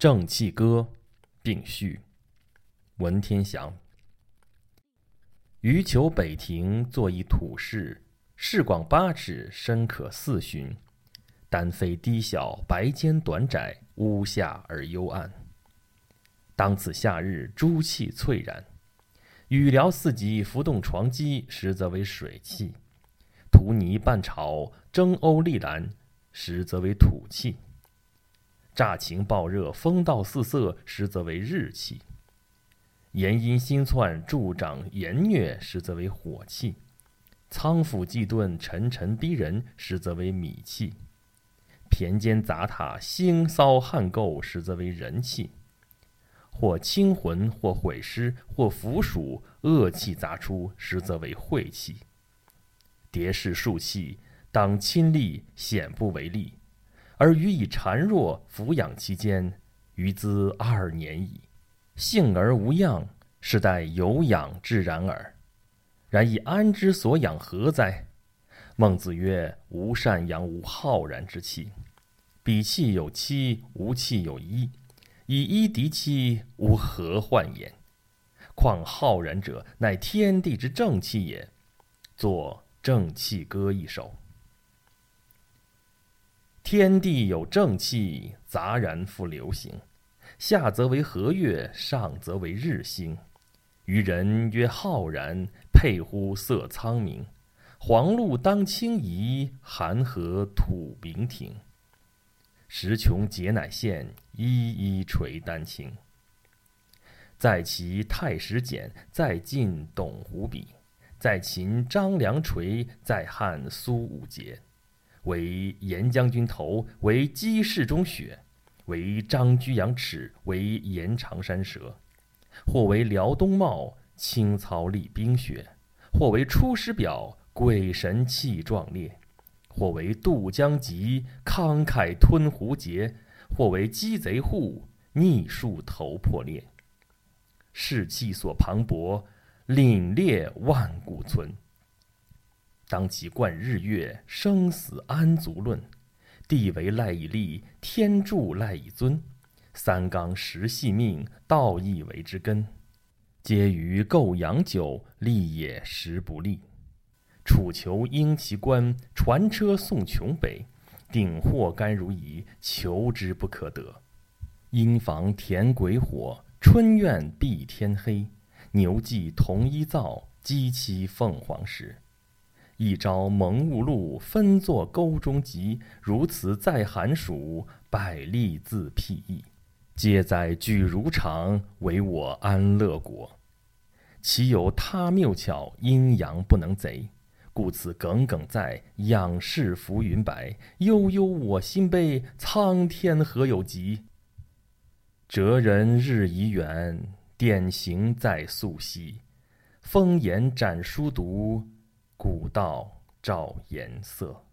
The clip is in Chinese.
正气歌，并序。文天祥。余求北庭作一土室，室广八尺，深可四旬。丹飞低小，白间短窄，屋下而幽暗。当此夏日，朱气翠然。雨疗四极，浮动床几，实则为水气；涂泥半潮，蒸瓯沥蓝，实则为土气。乍晴暴热，风道四色，实则为日气；炎阴心窜，助长炎虐，实则为火气；仓府既顿，沉沉逼人，实则为米气；田间杂沓，腥骚汗垢，实则为人气；或清魂，或毁尸，或腐鼠，恶气杂出，实则为晦气。迭是数气，当亲历，显不为例。而予以孱弱抚养其间，余兹二年矣。幸而无恙，是待有养之然耳。然以安之所养何哉？孟子曰：“无善养无浩然之气。彼气有七，无气有一。以一敌七，吾何患焉？况浩然者，乃天地之正气也。”作《正气歌》一首。天地有正气，杂然复流行。下则为和月，上则为日星。于人曰浩然，沛乎色苍明。黄露当清夷，寒河吐明庭。时穷节乃现，一一垂丹青。在其太史简，在晋董狐笔，在秦张良垂，在汉苏武节。为严将军头，为鸡市中雪，为张居阳齿，为延长山蛇，或为辽东茂，青草立冰雪；或为出师表，鬼神气壮烈；或为渡江急，慷慨吞胡劫；或为鸡贼户，逆树头破裂。士气所磅礴，凛冽万古存。当其贯日月，生死安足论？地为赖以立，天助赖以尊。三纲十系命，道义为之根。皆于构阳久，立也时不利。楚囚应其官，传车送穷北。鼎货甘如饴，求之不可得。阴房田鬼火，春院蔽天黑。牛骑同一灶，鸡栖凤凰石。一朝蒙雾露，分作沟中疾。如此在寒暑，百利自辟易。皆在举如常，唯我安乐国。岂有他谬巧，阴阳不能贼。故此耿耿在，仰视浮云白。悠悠我心悲，苍天何有极？哲人日已远，典型在溯溪。风言展书读。古道照颜色。